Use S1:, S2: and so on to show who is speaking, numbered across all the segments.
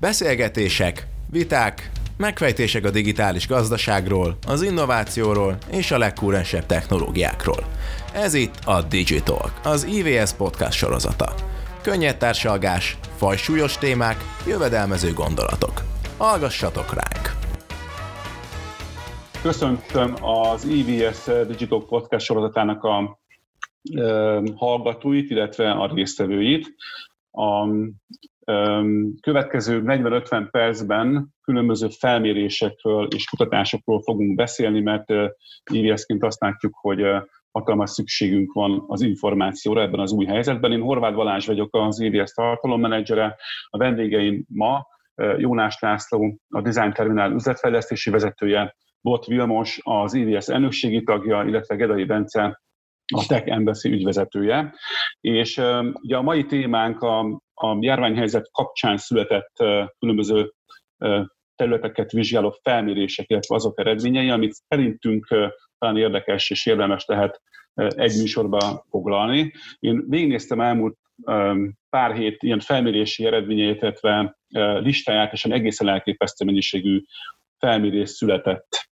S1: Beszélgetések, viták, megfejtések a digitális gazdaságról, az innovációról és a legkúrensebb technológiákról. Ez itt a Digitalk, az IVS podcast sorozata. Könnyed társalgás, fajsúlyos témák, jövedelmező gondolatok. Hallgassatok ránk!
S2: Köszöntöm az IVS Digital Podcast sorozatának a e, hallgatóit, illetve a résztvevőit. A következő 40-50 percben különböző felmérésekről és kutatásokról fogunk beszélni, mert IVS-ként azt látjuk, hogy hatalmas szükségünk van az információra ebben az új helyzetben. Én Horváth Balázs vagyok, az IVS tartalommenedzsere. A vendégeim ma Jónás László, a Design Terminál üzletfejlesztési vezetője, Bot Vilmos, az IVS elnökségi tagja, illetve Gedai Bence, a Tech Embassy ügyvezetője. És ugye a mai témánk a, a járványhelyzet kapcsán született különböző területeket vizsgáló felmérések, illetve azok eredményei, amit szerintünk talán érdekes és érdemes lehet egy műsorba foglalni. Én végignéztem elmúlt pár hét ilyen felmérési eredményeit, illetve listáját, és egészen elképesztő mennyiségű felmérés született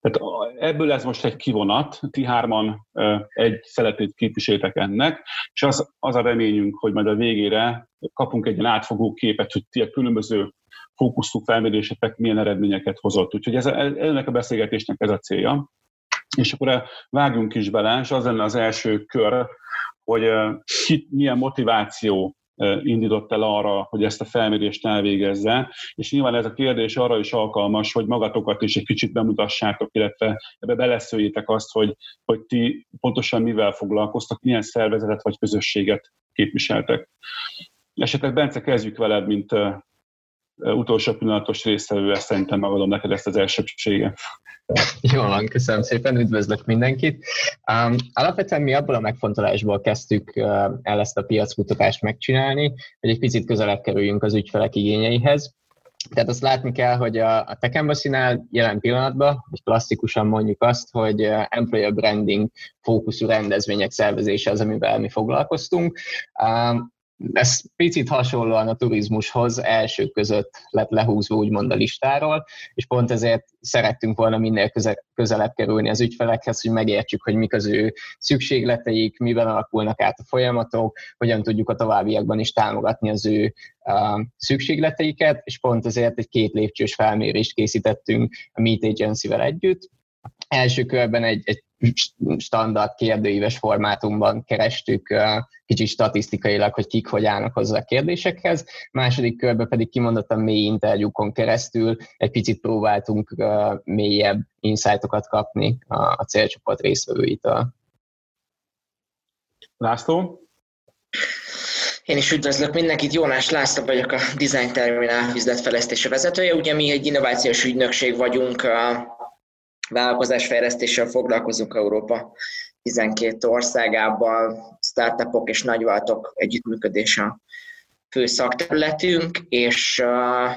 S2: tehát ebből ez most egy kivonat, ti hárman egy szeletét képviseltek ennek, és az, az a reményünk, hogy majd a végére kapunk egy ilyen átfogó képet, hogy ti a különböző fókuszú felmérésetek milyen eredményeket hozott. Úgyhogy ez, ennek a beszélgetésnek ez a célja. És akkor vágjunk is bele, és az lenne az első kör, hogy ki, milyen motiváció indított el arra, hogy ezt a felmérést elvégezze, és nyilván ez a kérdés arra is alkalmas, hogy magatokat is egy kicsit bemutassátok, illetve ebbe beleszőjétek azt, hogy, hogy ti pontosan mivel foglalkoztak, milyen szervezetet vagy közösséget képviseltek. Esetleg Bence, kezdjük veled, mint utolsó pillanatos résztvevő, szerintem megadom neked ezt az elsőbséget.
S3: Jó van, köszönöm szépen, üdvözlök mindenkit. Um, alapvetően mi abból a megfontolásból kezdtük uh, el ezt a piackutatást megcsinálni, hogy egy picit közelebb kerüljünk az ügyfelek igényeihez. Tehát azt látni kell, hogy a, a Tech jelen pillanatban, hogy klasszikusan mondjuk azt, hogy employer branding fókuszú rendezvények szervezése az, amivel mi foglalkoztunk. Um, ez picit hasonlóan a turizmushoz első között lett lehúzva úgymond a listáról, és pont ezért szerettünk volna minél köze- közelebb kerülni az ügyfelekhez, hogy megértsük, hogy mik az ő szükségleteik, miben alakulnak át a folyamatok, hogyan tudjuk a továbbiakban is támogatni az ő szükségleteiket, és pont ezért egy két lépcsős felmérést készítettünk a Meet Agency-vel együtt. Első körben egy, egy standard kérdőíves formátumban kerestük kicsit statisztikailag, hogy kik hogy állnak hozzá a kérdésekhez. Második körben pedig kimondottan mély interjúkon keresztül egy picit próbáltunk mélyebb insightokat kapni a célcsoport résztvevőitől.
S2: László?
S4: Én is üdvözlök mindenkit, Jónás László vagyok, a Design Terminál üzletfejlesztése vezetője. Ugye mi egy innovációs ügynökség vagyunk, vállalkozásfejlesztéssel foglalkozunk Európa 12 országában, startupok és nagyváltok együttműködése a fő szakterületünk, és uh,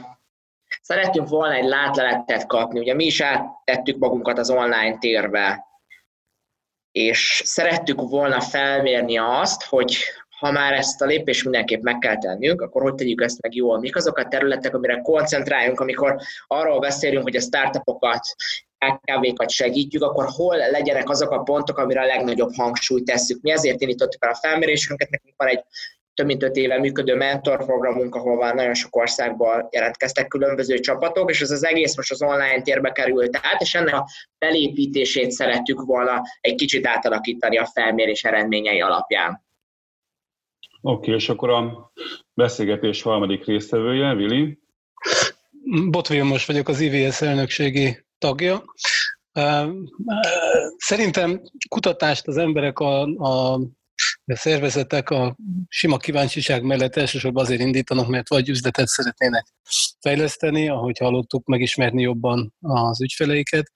S4: szeretünk volna egy látleletet kapni. Ugye mi is áttettük magunkat az online térbe, és szerettük volna felmérni azt, hogy ha már ezt a lépést mindenképp meg kell tennünk, akkor hogy tegyük ezt meg jól? Mik azok a területek, amire koncentráljunk, amikor arról beszélünk, hogy a startupokat KKV-kat segítjük, akkor hol legyenek azok a pontok, amire a legnagyobb hangsúlyt tesszük. Mi ezért indítottuk el a felmérésünket, nekünk van egy több mint öt éve működő mentorprogramunk, ahol már nagyon sok országban jelentkeztek különböző csapatok, és ez az egész most az online térbe került át, és ennek a belépítését szerettük volna egy kicsit átalakítani a felmérés eredményei alapján.
S2: Oké, okay, és akkor a beszélgetés harmadik résztvevője, Vili.
S5: Bot Vilmos vagyok, az IVS elnökségi tagja. Szerintem kutatást az emberek a, a a szervezetek a sima kíváncsiság mellett elsősorban azért indítanak, mert vagy üzletet szeretnének fejleszteni, ahogy hallottuk, megismerni jobban az ügyfeleiket,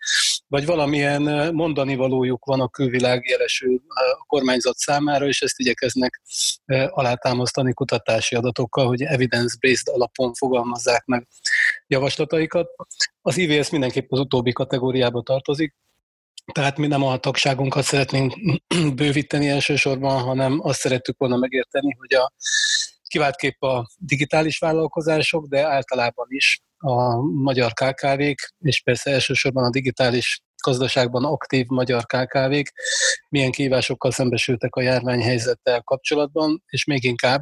S5: vagy valamilyen mondani valójuk van a külvilág jelesül a kormányzat számára, és ezt igyekeznek alátámasztani kutatási adatokkal, hogy evidence-based alapon fogalmazzák meg javaslataikat. Az IVS mindenképp az utóbbi kategóriába tartozik, tehát mi nem a tagságunkat szeretnénk bővíteni elsősorban, hanem azt szerettük volna megérteni, hogy a kiváltképp a digitális vállalkozások, de általában is a magyar KKV-k, és persze elsősorban a digitális gazdaságban aktív magyar KKV-k milyen kívásokkal szembesültek a járványhelyzettel kapcsolatban, és még inkább,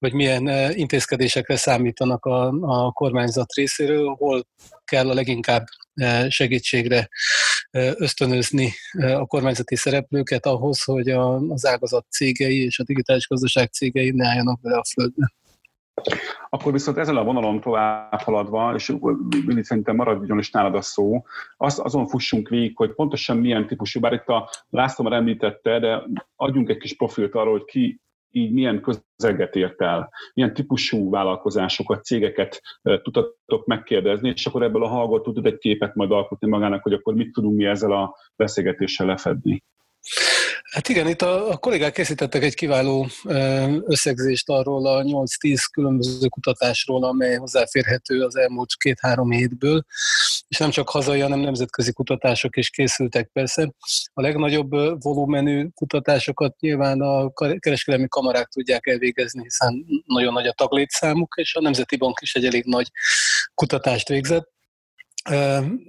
S5: hogy milyen eh, intézkedésekre számítanak a, a kormányzat részéről, hol kell a leginkább eh, segítségre eh, ösztönözni a kormányzati szereplőket ahhoz, hogy az ágazat cégei és a digitális gazdaság cégei ne álljanak bele a földbe.
S2: Akkor viszont ezzel a vonalon tovább haladva, és Billy szerintem maradjon is nálad a szó, az, azon fussunk végig, hogy pontosan milyen típusú, bár itt a László már említette, de adjunk egy kis profilt arról, hogy ki így milyen közeget ért el, milyen típusú vállalkozásokat, cégeket tudtatok megkérdezni, és akkor ebből a hallgató tud egy képet majd alkotni magának, hogy akkor mit tudunk mi ezzel a beszélgetéssel lefedni.
S5: Hát igen, itt a, a kollégák készítettek egy kiváló összegzést arról a 8-10 különböző kutatásról, amely hozzáférhető az elmúlt két-három hétből, és nem csak hazai, hanem nemzetközi kutatások is készültek persze. A legnagyobb volumenű kutatásokat nyilván a kereskedelmi kamarák tudják elvégezni, hiszen nagyon nagy a taglétszámuk, és a Nemzeti Bank is egy elég nagy kutatást végzett.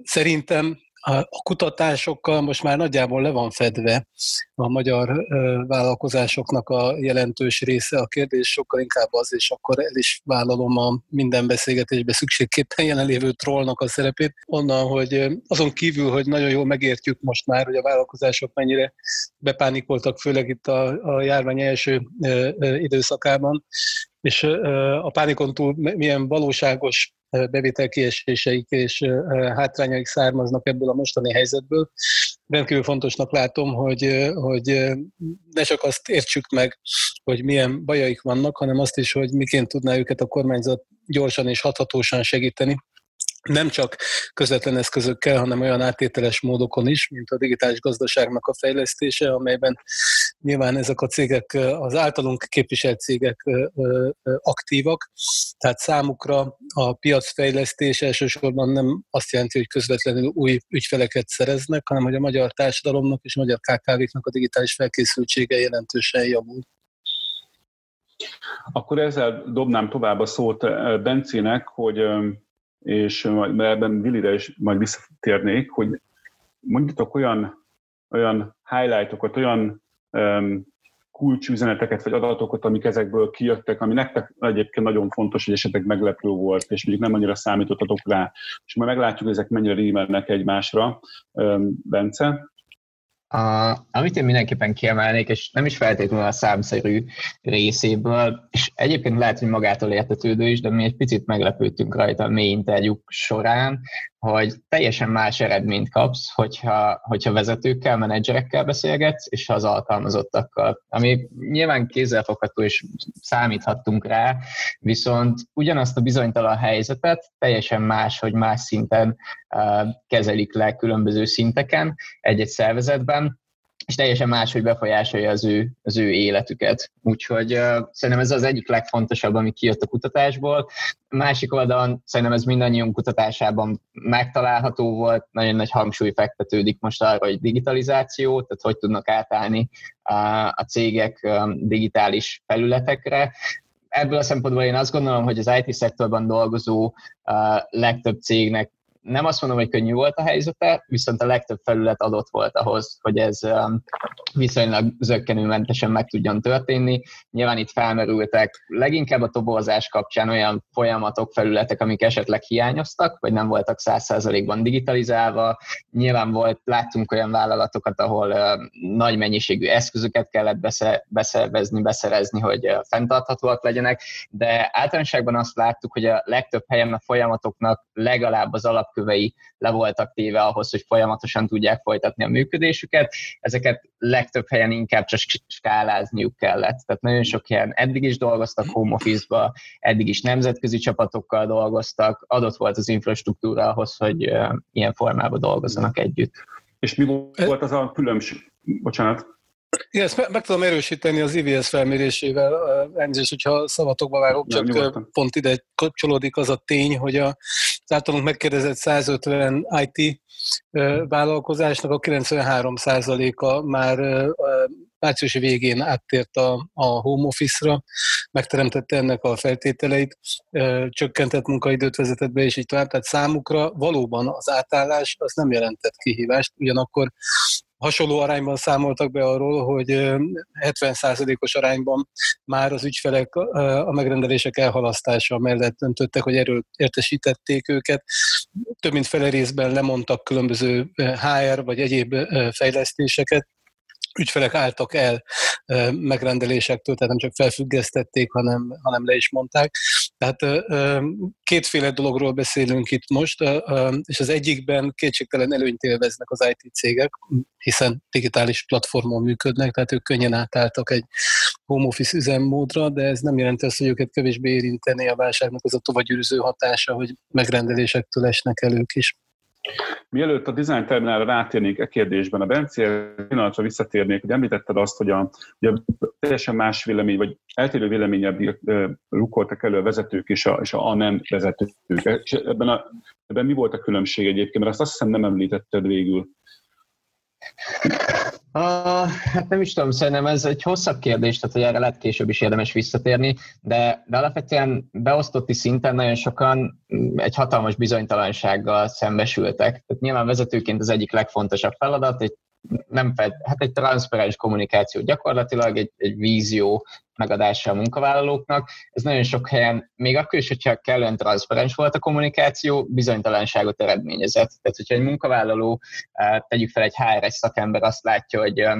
S5: Szerintem a kutatásokkal most már nagyjából le van fedve a magyar vállalkozásoknak a jelentős része. A kérdés sokkal inkább az, és akkor el is vállalom a minden beszélgetésbe szükségképpen jelenlévő trollnak a szerepét. Onnan, hogy azon kívül, hogy nagyon jól megértjük most már, hogy a vállalkozások mennyire bepánikoltak, főleg itt a, a járvány első időszakában, és a pánikon túl milyen valóságos bevételkieséseik és hátrányaik származnak ebből a mostani helyzetből. Rendkívül fontosnak látom, hogy, hogy ne csak azt értsük meg, hogy milyen bajaik vannak, hanem azt is, hogy miként tudná őket a kormányzat gyorsan és hathatósan segíteni nem csak közvetlen eszközökkel, hanem olyan áttételes módokon is, mint a digitális gazdaságnak a fejlesztése, amelyben nyilván ezek a cégek, az általunk képviselt cégek aktívak, tehát számukra a piacfejlesztés elsősorban nem azt jelenti, hogy közvetlenül új ügyfeleket szereznek, hanem hogy a magyar társadalomnak és a magyar KKV-knak a digitális felkészültsége jelentősen javul.
S2: Akkor ezzel dobnám tovább a szót Bencének, hogy és ebben Willire is majd visszatérnék, hogy mondjatok olyan, olyan highlightokat, olyan um, kulcsüzeneteket vagy adatokat, amik ezekből kijöttek, ami nektek egyébként nagyon fontos, hogy esetleg meglepő volt, és mondjuk nem annyira számítottatok rá. És majd meglátjuk, hogy ezek mennyire rímelnek egymásra. Bence?
S3: A, amit én mindenképpen kiemelnék, és nem is feltétlenül a számszerű részéből, és egyébként lehet, hogy magától értetődő is, de mi egy picit meglepődtünk rajta a mély interjúk során, hogy teljesen más eredményt kapsz, hogyha, hogyha vezetőkkel, menedzserekkel beszélgetsz, és az alkalmazottakkal. Ami nyilván kézzelfogható, és számíthattunk rá, viszont ugyanazt a bizonytalan helyzetet teljesen más, hogy más szinten uh, kezelik le különböző szinteken egy-egy szervezetben, és teljesen máshogy befolyásolja az ő, az ő életüket. Úgyhogy uh, szerintem ez az egyik legfontosabb, ami kijött a kutatásból. Másik oldalon szerintem ez mindannyiunk kutatásában megtalálható volt, nagyon nagy hangsúly fektetődik most arra, hogy digitalizáció, tehát hogy tudnak átállni uh, a cégek um, digitális felületekre, ebből a szempontból én azt gondolom, hogy az IT szektorban dolgozó uh, legtöbb cégnek nem azt mondom, hogy könnyű volt a helyzete, viszont a legtöbb felület adott volt ahhoz, hogy ez um, viszonylag zöggenőmentesen meg tudjon történni. Nyilván itt felmerültek leginkább a toborzás kapcsán olyan folyamatok, felületek, amik esetleg hiányoztak, vagy nem voltak száz százalékban digitalizálva. Nyilván volt, láttunk olyan vállalatokat, ahol uh, nagy mennyiségű eszközöket kellett beszervezni, beszerezni, hogy uh, fenntarthatóak legyenek, de általánosságban azt láttuk, hogy a legtöbb helyen a folyamatoknak legalább az alap alapkövei le voltak téve ahhoz, hogy folyamatosan tudják folytatni a működésüket. Ezeket legtöbb helyen inkább csak skálázniuk kellett. Tehát nagyon sok helyen eddig is dolgoztak home office-ba, eddig is nemzetközi csapatokkal dolgoztak, adott volt az infrastruktúra ahhoz, hogy ilyen formában dolgozzanak együtt.
S2: És mi volt az a különbség? Bocsánat.
S5: Igen, ezt meg tudom erősíteni az IVS felmérésével, elnézést, hogyha szavatokba várok, csak Nem, pont ide kapcsolódik az a tény, hogy a, az általunk megkérdezett 150 IT vállalkozásnak a 93%-a már március végén áttért a, a home office-ra, megteremtette ennek a feltételeit, csökkentett munkaidőt vezetett be, és így tovább. Tehát számukra valóban az átállás az nem jelentett kihívást, ugyanakkor hasonló arányban számoltak be arról, hogy 70%-os arányban már az ügyfelek a megrendelések elhalasztása mellett döntöttek, hogy erről értesítették őket. Több mint fele részben lemondtak különböző HR vagy egyéb fejlesztéseket, ügyfelek álltak el megrendelésektől, tehát nem csak felfüggesztették, hanem, hanem le is mondták. Tehát kétféle dologról beszélünk itt most, és az egyikben kétségtelen előnyt élveznek az IT cégek, hiszen digitális platformon működnek, tehát ők könnyen átálltak egy home office üzemmódra, de ez nem jelenti azt, hogy őket kevésbé érinteni a válságnak az a tovagyűrűző hatása, hogy megrendelésektől esnek el ők is.
S2: Mielőtt a design terminálra rátérnék e kérdésben, a Bence pillanatra visszatérnék, hogy említetted azt, hogy a, hogy a teljesen más vélemény, vagy eltérő véleményebb rukkoltak elő a vezetők és a, és a nem vezetők. És ebben, a, ebben mi volt a különbség egyébként? Mert azt azt hiszem nem említetted végül.
S3: Uh, hát nem is tudom, szerintem ez egy hosszabb kérdés, tehát hogy erre lehet később is érdemes visszatérni, de, de alapvetően beosztotti szinten nagyon sokan egy hatalmas bizonytalansággal szembesültek. Tehát nyilván vezetőként az egyik legfontosabb feladat, egy nem fed, hát egy transzparens kommunikáció gyakorlatilag, egy, egy vízió megadása a munkavállalóknak. Ez nagyon sok helyen, még akkor is, hogyha kellően transzparens volt a kommunikáció, bizonytalanságot eredményezett. Tehát, hogyha egy munkavállaló, eh, tegyük fel egy HR-es szakember azt látja, hogy eh,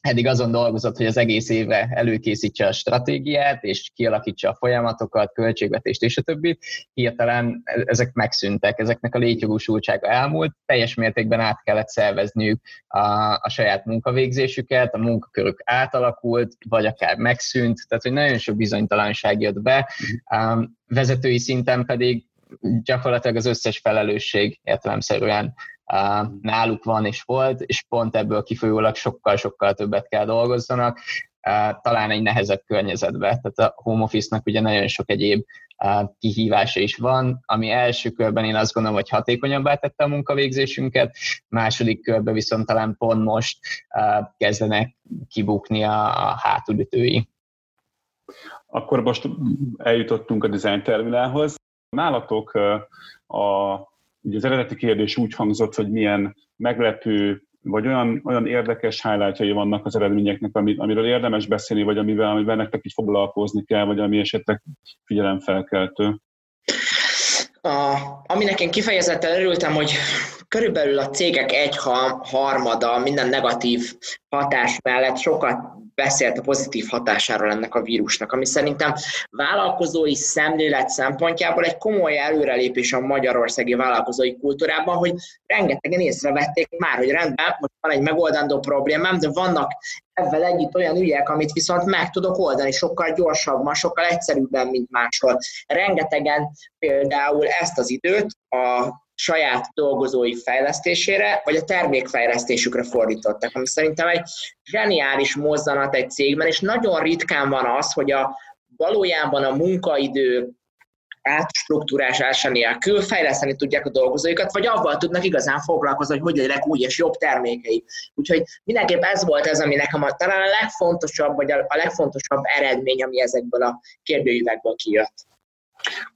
S3: eddig azon dolgozott, hogy az egész évre előkészítse a stratégiát, és kialakítsa a folyamatokat, költségvetést és a többit. Hirtelen ezek megszűntek, ezeknek a létjogosultsága elmúlt, teljes mértékben át kellett szervezniük a, a saját munkavégzésüket, a munkakörök átalakult, vagy akár megszűnt, tehát hogy nagyon sok bizonytalanság jött be. Um, vezetői szinten pedig gyakorlatilag az összes felelősség értelemszerűen náluk van és volt, és pont ebből kifolyólag sokkal-sokkal többet kell dolgozzanak, talán egy nehezebb környezetbe. Tehát a home office-nak ugye nagyon sok egyéb kihívása is van, ami első körben én azt gondolom, hogy hatékonyabbá tette a munkavégzésünket, második körben viszont talán pont most kezdenek kibukni a hátulütői.
S2: Akkor most eljutottunk a design terminálhoz. Nálatok a Ugye az eredeti kérdés úgy hangzott, hogy milyen meglepő, vagy olyan, olyan érdekes highlightjai vannak az eredményeknek, amiről érdemes beszélni, vagy amivel, amivel nektek is foglalkozni kell, vagy ami esetleg figyelemfelkeltő.
S4: A, aminek én kifejezetten örültem, hogy körülbelül a cégek egy harmada minden negatív hatás mellett sokat beszélt a pozitív hatásáról ennek a vírusnak, ami szerintem vállalkozói szemlélet szempontjából egy komoly előrelépés a magyarországi vállalkozói kultúrában, hogy rengetegen észrevették már, hogy rendben, hogy van egy megoldandó problémám, de vannak ezzel együtt olyan ügyek, amit viszont meg tudok oldani sokkal gyorsabban, sokkal egyszerűbben, mint máshol. Rengetegen például ezt az időt a saját dolgozói fejlesztésére, vagy a termékfejlesztésükre fordítottak, ami szerintem egy zseniális mozzanat egy cégben, és nagyon ritkán van az, hogy a valójában a munkaidő átstruktúrásása nélkül fejleszteni tudják a dolgozóikat, vagy avval tudnak igazán foglalkozni, hogy hogy legyenek új és jobb termékei. Úgyhogy mindenképp ez volt ez, ami nekem a, talán a legfontosabb, vagy a, a legfontosabb eredmény, ami ezekből a kérdőívekből kijött.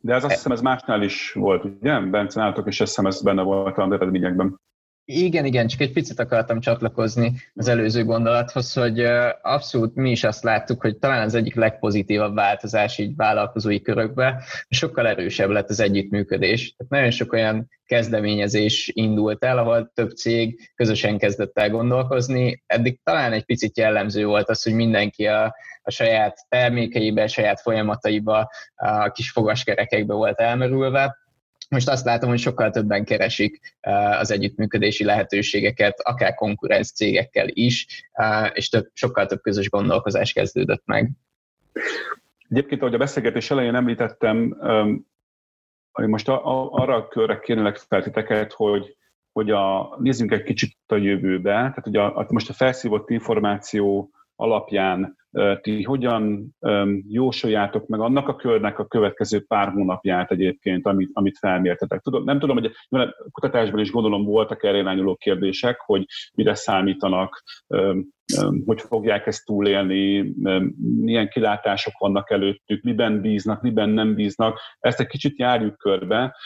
S2: De ez azt hiszem, ez másnál is volt, ugye? Bence, nálatok is azt hiszem, ez benne volt a eredményekben.
S3: Igen, igen, csak egy picit akartam csatlakozni az előző gondolathoz, hogy abszolút mi is azt láttuk, hogy talán az egyik legpozitívabb változás így vállalkozói körökbe, sokkal erősebb lett az együttműködés. Tehát nagyon sok olyan kezdeményezés indult el, ahol több cég közösen kezdett el gondolkozni. Eddig talán egy picit jellemző volt az, hogy mindenki a, a saját termékeibe, a saját folyamataiba, a kis fogaskerekekbe volt elmerülve, most azt látom, hogy sokkal többen keresik az együttműködési lehetőségeket, akár konkurenc cégekkel is, és több, sokkal több közös gondolkozás kezdődött meg.
S2: Egyébként, ahogy a beszélgetés elején említettem, most arra a körre kérnélek feltéteket, hogy, hogy a, nézzünk egy kicsit a jövőbe, tehát hogy a, a, most a felszívott információ alapján ti hogyan jósoljátok meg annak a körnek a következő pár hónapját egyébként, amit, amit felmértetek? Tudom, nem tudom, hogy a kutatásban is gondolom voltak erre irányuló kérdések, hogy mire számítanak hogy fogják ezt túlélni, milyen kilátások vannak előttük, miben bíznak, miben nem bíznak. Ezt egy kicsit járjuk körbe,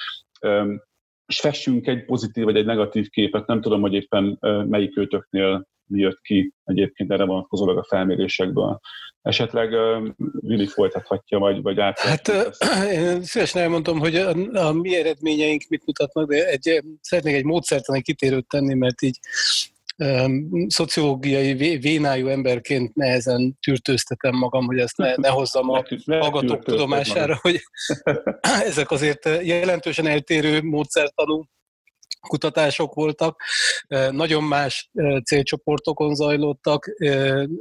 S2: és fessünk egy pozitív vagy egy negatív képet. Nem tudom, hogy éppen melyik őtöknél mi jött ki egyébként erre vonatkozólag a felmérésekből. Esetleg uh, Vili folytathatja, vagy, vagy át.
S5: Hát én szívesen elmondom, hogy a, a mi eredményeink mit mutatnak, de egy, szeretnék egy módszertani kitérőt tenni, mert így szociológiai vénájú emberként nehezen tűrtőztetem magam, hogy ezt ne, ne hozzam a hallgatók tudomására, hogy ezek azért jelentősen eltérő módszertanú kutatások voltak, nagyon más célcsoportokon zajlottak,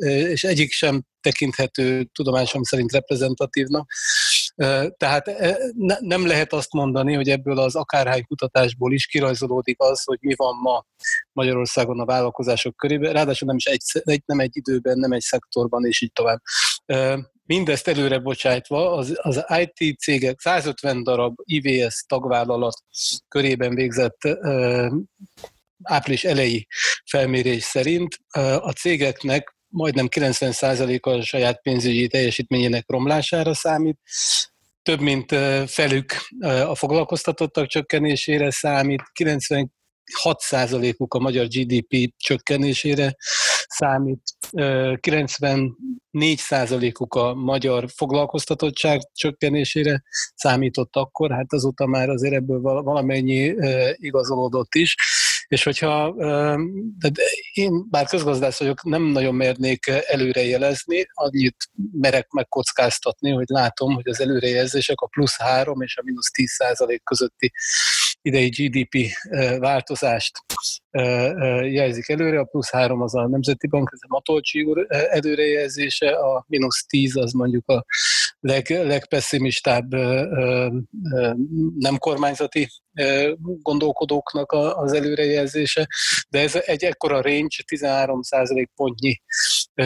S5: és egyik sem tekinthető tudomásom szerint reprezentatívnak. Tehát nem lehet azt mondani, hogy ebből az akárhány kutatásból is kirajzolódik az, hogy mi van ma Magyarországon a vállalkozások körében, ráadásul nem is egy, nem egy időben, nem egy szektorban, és így tovább. Mindezt előre bocsájtva, az, az IT cégek 150 darab IVS tagvállalat körében végzett április elejé felmérés szerint a cégeknek majdnem 90%-a a saját pénzügyi teljesítményének romlására számít, több mint felük a foglalkoztatottak csökkenésére számít, 96%-uk a magyar GDP csökkenésére számít, 94%-uk a magyar foglalkoztatottság csökkenésére számított akkor, hát azóta már azért ebből valamennyi igazolódott is. És hogyha de én bár közgazdász vagyok, nem nagyon mernék előrejelezni, annyit merek megkockáztatni, hogy látom, hogy az előrejelzések a plusz 3 és a mínusz 10 százalék közötti idei GDP változást jelzik előre, a plusz három az a Nemzeti Bank, ez a Matolcsi úr előrejelzése, a mínusz tíz az mondjuk a leg, legpesszimistább nem kormányzati gondolkodóknak az előrejelzése, de ez egy ekkora range, 13% pontnyi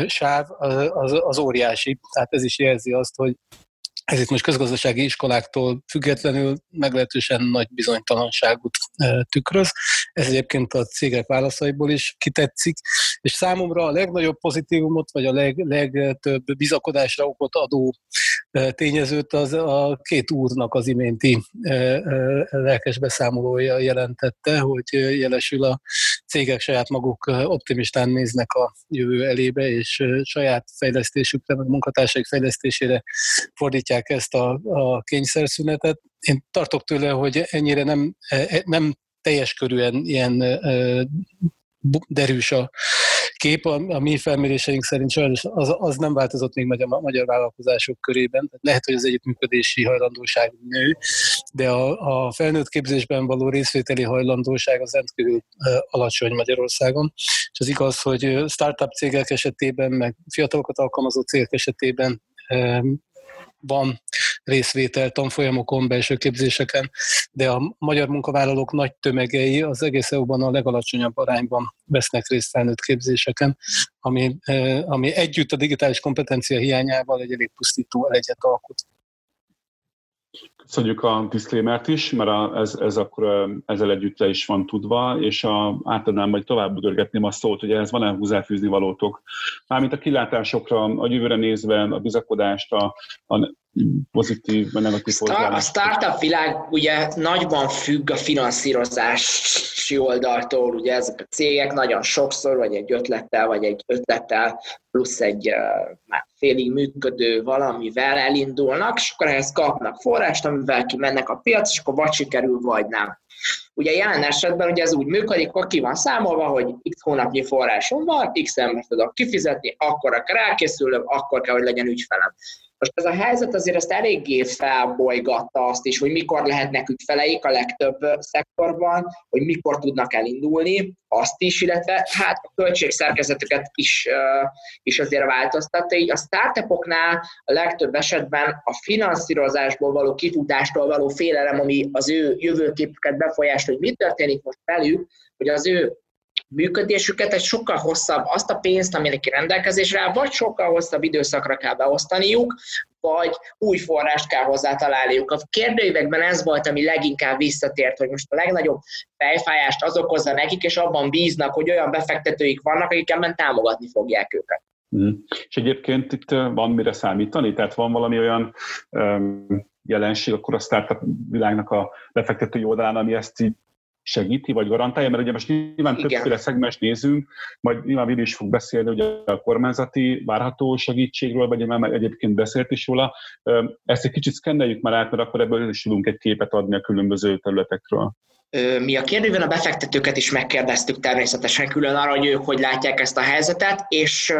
S5: sáv az, az óriási, tehát ez is jelzi azt, hogy ez itt most közgazdasági iskoláktól függetlenül meglehetősen nagy bizonytalanságot tükröz. Ez egyébként a cégek válaszaiból is kitetszik, és számomra a legnagyobb pozitívumot, vagy a leg, legtöbb bizakodásra okot adó tényezőt az a két úrnak az iménti lelkes beszámolója jelentette, hogy jelesül a cégek saját maguk optimistán néznek a jövő elébe, és saját fejlesztésükre, meg munkatársaik fejlesztésére fordítják ezt a, a kényszerszünetet. Én tartok tőle, hogy ennyire nem, e, e, nem teljes körűen ilyen derűs a kép, a, a mi felméréseink szerint sajnos az, az nem változott még meg a magyar vállalkozások körében. Lehet, hogy az együttműködési hajlandóság nő, de a, a felnőtt képzésben való részvételi hajlandóság az rendkívül alacsony Magyarországon. És az igaz, hogy startup cégek esetében, meg fiatalokat alkalmazó cégek esetében van részvétel tanfolyamokon, belső képzéseken, de a magyar munkavállalók nagy tömegei az egész EU-ban a legalacsonyabb arányban vesznek részt felnőtt képzéseken, ami, eh, ami együtt a digitális kompetencia hiányával egy elég pusztító egyet alkot.
S2: Köszönjük a disclaimer is, mert a, ez, ez akkor ezzel együtt le is van tudva, és a, átadnám, vagy tovább görgetném a szót, hogy ez van-e hozzáfűzni valótok. Mármint a kilátásokra, a jövőre nézve, a bizakodást, a, a pozitív, vagy negatív
S4: Star, A startup világ ugye nagyban függ a finanszírozási oldaltól, ugye ezek a cégek nagyon sokszor, vagy egy ötlettel, vagy egy ötlettel, plusz egy uh, már félig működő valamivel elindulnak, és akkor ehhez kapnak forrást, amivel kimennek a piac, és akkor vagy sikerül, vagy nem. Ugye jelen esetben ugye ez úgy működik, hogy ki van számolva, hogy x hónapnyi forrásom van, x embert tudok kifizetni, akkor kell rákészülöm, akkor kell, hogy legyen ügyfelem. Most ez a helyzet azért ezt eléggé felbolygatta azt is, hogy mikor lehetnek ügyfeleik a legtöbb szektorban, hogy mikor tudnak elindulni, azt is, illetve hát a költségszerkezetüket is, is azért változtatta. Így a startupoknál a legtöbb esetben a finanszírozásból való kifutástól való félelem, ami az ő jövőképüket befolyásolja, hogy mi történik most velük, hogy az ő működésüket egy sokkal hosszabb, azt a pénzt, aminek rendelkezésre áll, vagy sokkal hosszabb időszakra kell beosztaniuk, vagy új forrást kell hozzá találniuk. A kérdőívekben ez volt, ami leginkább visszatért, hogy most a legnagyobb fejfájást az okozza nekik, és abban bíznak, hogy olyan befektetőik vannak, akik ebben támogatni fogják őket.
S2: Mm. És egyébként itt van mire számítani? Tehát van valami olyan um, jelenség akkor a startup világnak a befektetői oldalán, ami ezt így segíti, vagy garantálja, mert ugye most nyilván Igen. többféle szegmens nézünk, majd nyilván Vili is fog beszélni ugye a kormányzati várható segítségről, vagy már egyébként beszélt is róla. Ezt egy kicsit szkenneljük már át, mert akkor ebből is tudunk egy képet adni a különböző területekről.
S4: Mi a kérdőben a befektetőket is megkérdeztük természetesen külön arra, hogy ők hogy látják ezt a helyzetet, és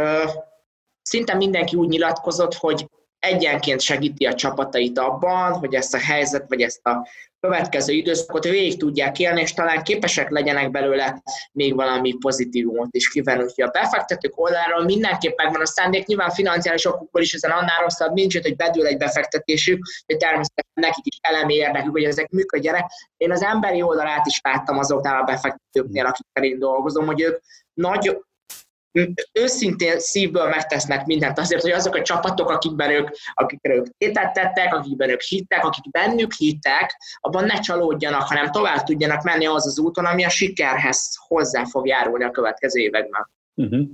S4: szinte mindenki úgy nyilatkozott, hogy egyenként segíti a csapatait abban, hogy ezt a helyzet, vagy ezt a következő időszakot végig tudják élni, és talán képesek legyenek belőle még valami pozitívumot is kivenni. Úgyhogy a befektetők oldaláról mindenképp megvan a szándék, nyilván financiális okokból is ezen annál rosszabb nincs, hogy bedől egy befektetésük, hogy természetesen nekik is elemi érdekük, hogy ezek működjenek. Én az emberi oldalát is láttam azoknál a befektetőknél, akikkel én dolgozom, hogy ők nagy őszintén szívből megtesznek mindent azért, hogy azok a csapatok, akikben ők, akikre ők tétet tettek, akikben ők hittek, akik bennük hittek, abban ne csalódjanak, hanem tovább tudjanak menni az az úton, ami a sikerhez hozzá fog járulni a következő években. Uh-huh.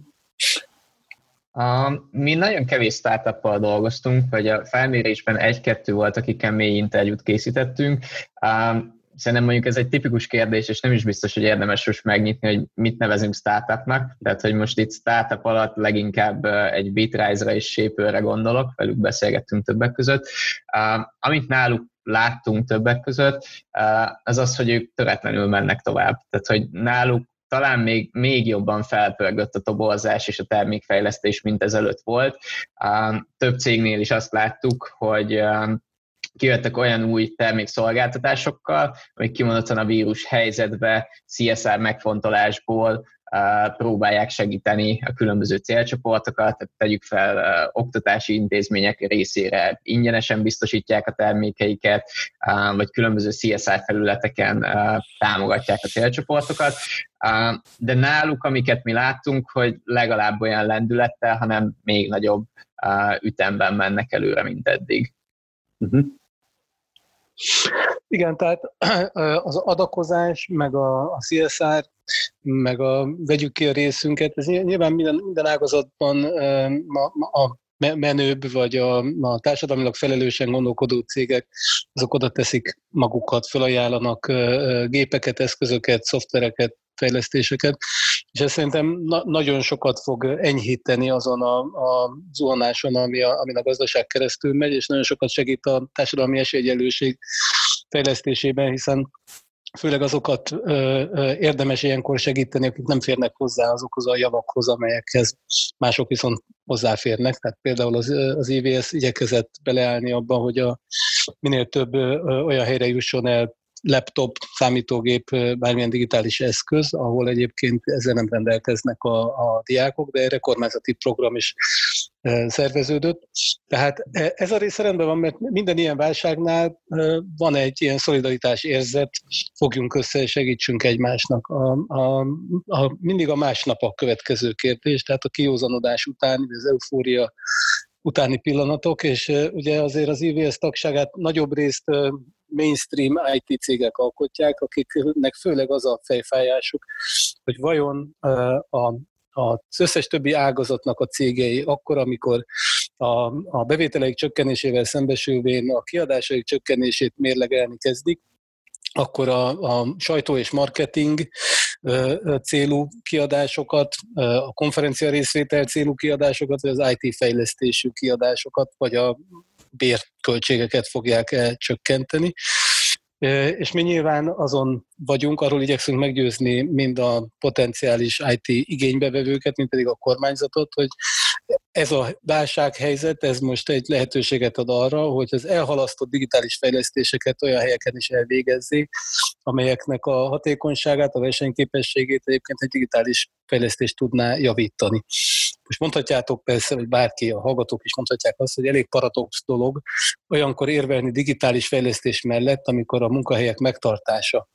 S3: Uh, mi nagyon kevés startuppal dolgoztunk, vagy a felmérésben egy-kettő volt, akikkel mély interjút készítettünk. Uh, szerintem mondjuk ez egy tipikus kérdés, és nem is biztos, hogy érdemes most megnyitni, hogy mit nevezünk startupnak. Tehát, hogy most itt startup alatt leginkább egy Bitrise-ra és shape gondolok, velük beszélgettünk többek között. Amit náluk láttunk többek között, az az, hogy ők töretlenül mennek tovább. Tehát, hogy náluk talán még, még jobban felpörgött a tobolzás és a termékfejlesztés, mint ezelőtt volt. Több cégnél is azt láttuk, hogy kijöttek olyan új termékszolgáltatásokkal, amik kimondottan a vírus helyzetbe, CSR megfontolásból próbálják segíteni a különböző célcsoportokat, tehát tegyük fel oktatási intézmények részére ingyenesen biztosítják a termékeiket, vagy különböző CSR felületeken támogatják a célcsoportokat, de náluk, amiket mi láttunk, hogy legalább olyan lendülettel, hanem még nagyobb ütemben mennek előre, mint eddig. Uh-huh.
S5: Igen, tehát az adakozás, meg a, a CSR, meg a vegyük ki a részünket, ez nyilván minden, minden ágazatban a, a menőbb, vagy a, a társadalmilag felelősen gondolkodó cégek, azok oda teszik magukat, felajánlanak gépeket, eszközöket, szoftvereket, fejlesztéseket, és ez szerintem na- nagyon sokat fog enyhíteni azon a, a zuhanáson, ami a, amin a gazdaság keresztül megy, és nagyon sokat segít a társadalmi esélyegyenlőség fejlesztésében, hiszen főleg azokat ö, ö, érdemes ilyenkor segíteni, akik nem férnek hozzá azokhoz a javakhoz, amelyekhez mások viszont hozzáférnek. Tehát például az, az IVS igyekezett beleállni abban, hogy a minél több ö, olyan helyre jusson el laptop, számítógép, bármilyen digitális eszköz, ahol egyébként ezzel nem rendelkeznek a, a diákok, de erre kormányzati program is szerveződött. Tehát ez a része rendben van, mert minden ilyen válságnál van egy ilyen szolidaritás érzet, fogjunk össze segítsünk egymásnak. A, a, a, mindig a másnap a következő kérdés, tehát a kiózanodás után, az eufória utáni pillanatok, és ugye azért az IVS tagságát nagyobb részt mainstream IT cégek alkotják, akiknek főleg az a fejfájásuk, hogy vajon a az összes többi ágazatnak a cégei akkor, amikor a, a bevételeik csökkenésével szembesülvén a kiadásaik csökkenését mérlegelni kezdik, akkor a, a sajtó és marketing célú kiadásokat, a konferencia részvétel célú kiadásokat, vagy az IT fejlesztésű kiadásokat, vagy a bérköltségeket fogják csökkenteni. És mi nyilván azon vagyunk, arról igyekszünk meggyőzni mind a potenciális IT igénybevevőket, mint pedig a kormányzatot, hogy ez a válsághelyzet, ez most egy lehetőséget ad arra, hogy az elhalasztott digitális fejlesztéseket olyan helyeken is elvégezzék, amelyeknek a hatékonyságát, a versenyképességét egyébként egy digitális fejlesztés tudná javítani. Most mondhatjátok persze, hogy bárki, a hallgatók is mondhatják azt, hogy elég paradox dolog olyankor érvelni digitális fejlesztés mellett, amikor a munkahelyek megtartása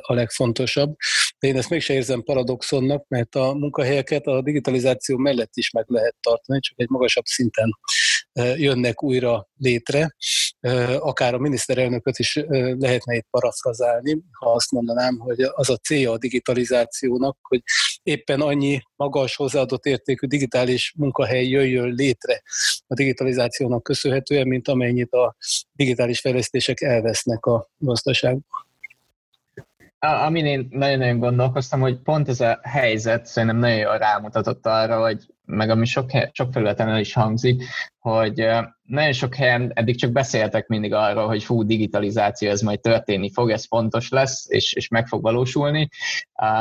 S5: a legfontosabb. De én ezt mégse érzem paradoxonnak, mert a munkahelyeket a digitalizáció mellett is meg lehet tartani, csak egy magasabb szinten jönnek újra létre. Akár a miniszterelnököt is lehetne itt parafrazálni, ha azt mondanám, hogy az a célja a digitalizációnak, hogy éppen annyi magas hozzáadott értékű digitális munkahely jöjjön létre a digitalizációnak köszönhetően, mint amennyit a digitális fejlesztések elvesznek a gazdaságban.
S3: Amin én nagyon-nagyon gondolkoztam, hogy pont ez a helyzet szerintem nagyon jól rámutatott arra, hogy meg ami sok, sok felületen el is hangzik, hogy nagyon sok helyen eddig csak beszéltek mindig arról, hogy fú, digitalizáció, ez majd történni fog, ez fontos lesz, és, és meg fog valósulni,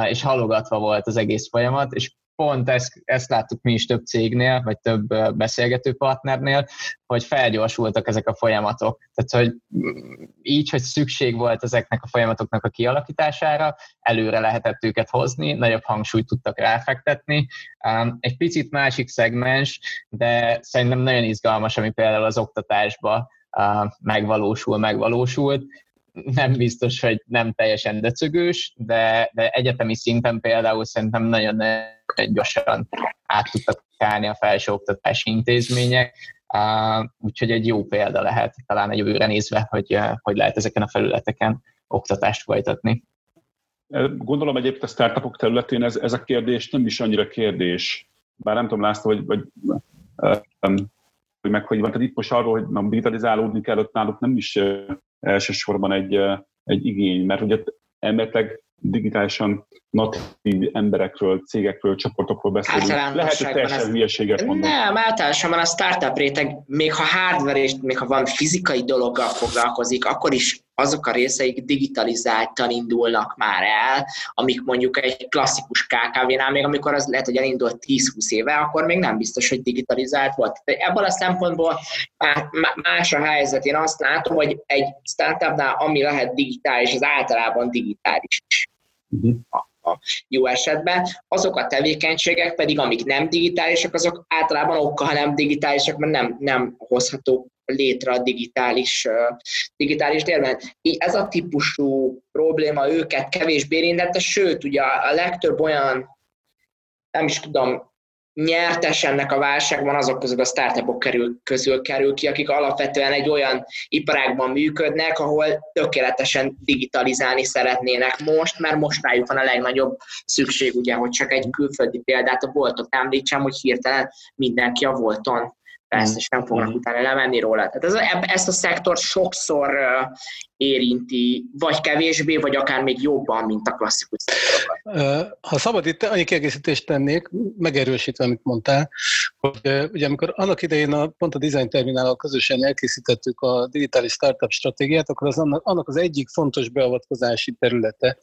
S3: és halogatva volt az egész folyamat, és pont ezt, ezt láttuk mi is több cégnél, vagy több beszélgető partnernél, hogy felgyorsultak ezek a folyamatok. Tehát, hogy így, hogy szükség volt ezeknek a folyamatoknak a kialakítására, előre lehetett őket hozni, nagyobb hangsúlyt tudtak ráfektetni. Egy picit másik szegmens, de szerintem nagyon izgalmas, ami például az oktatásba megvalósul, megvalósult nem biztos, hogy nem teljesen döcögős, de, de egyetemi szinten például szerintem nagyon gyorsan át tudtak állni a felsőoktatási intézmények, úgyhogy egy jó példa lehet talán a jövőre nézve, hogy hogy lehet ezeken a felületeken oktatást folytatni.
S2: Gondolom egyébként a startupok területén ez, ez a kérdés nem is annyira kérdés. Bár nem tudom, László, vagy, vagy hogy meg hogy van. Tehát itt most arról, hogy nem digitalizálódni kell, ott náluk nem is elsősorban egy, egy igény, mert ugye elméletileg digitálisan natív emberekről, cégekről, csoportokról beszélünk. Lehet, hogy teljesen ez... hülyeséget mondani.
S4: Nem, általánosabban a startup réteg, még ha hardware és még ha van fizikai dologgal foglalkozik, akkor is azok a részeik digitalizáltan indulnak már el, amik mondjuk egy klasszikus KKV-nál, még amikor az lehet, hogy elindult 10-20 éve, akkor még nem biztos, hogy digitalizált volt. De ebből a szempontból más a helyzet. Én azt látom, hogy egy startupnál, ami lehet digitális, az általában digitális is. Uh-huh. A jó esetben. Azok a tevékenységek pedig, amik nem digitálisak, azok általában okkal nem digitálisak, mert nem, nem hozhatók létre a digitális, digitális térben. Ez a típusú probléma őket kevésbé érintette, sőt, ugye a legtöbb olyan, nem is tudom, nyertes ennek a válságban azok közül a startupok kerül, közül kerül ki, akik alapvetően egy olyan iparágban működnek, ahol tökéletesen digitalizálni szeretnének most, mert most rájuk van a legnagyobb szükség, ugye, hogy csak egy külföldi példát a Voltot említsem, hogy hirtelen mindenki a Volton persze, és nem fognak mm. utána lemenni róla. Tehát ez, ezt a szektort sokszor érinti, vagy kevésbé, vagy akár még jobban, mint a klasszikus szektorokat.
S5: Ha szabad itt annyi kiegészítést tennék, megerősítve, amit mondtál, hogy ugye amikor annak idején a, pont a Design Terminállal közösen elkészítettük a digitális startup stratégiát, akkor az annak, annak az egyik fontos beavatkozási területe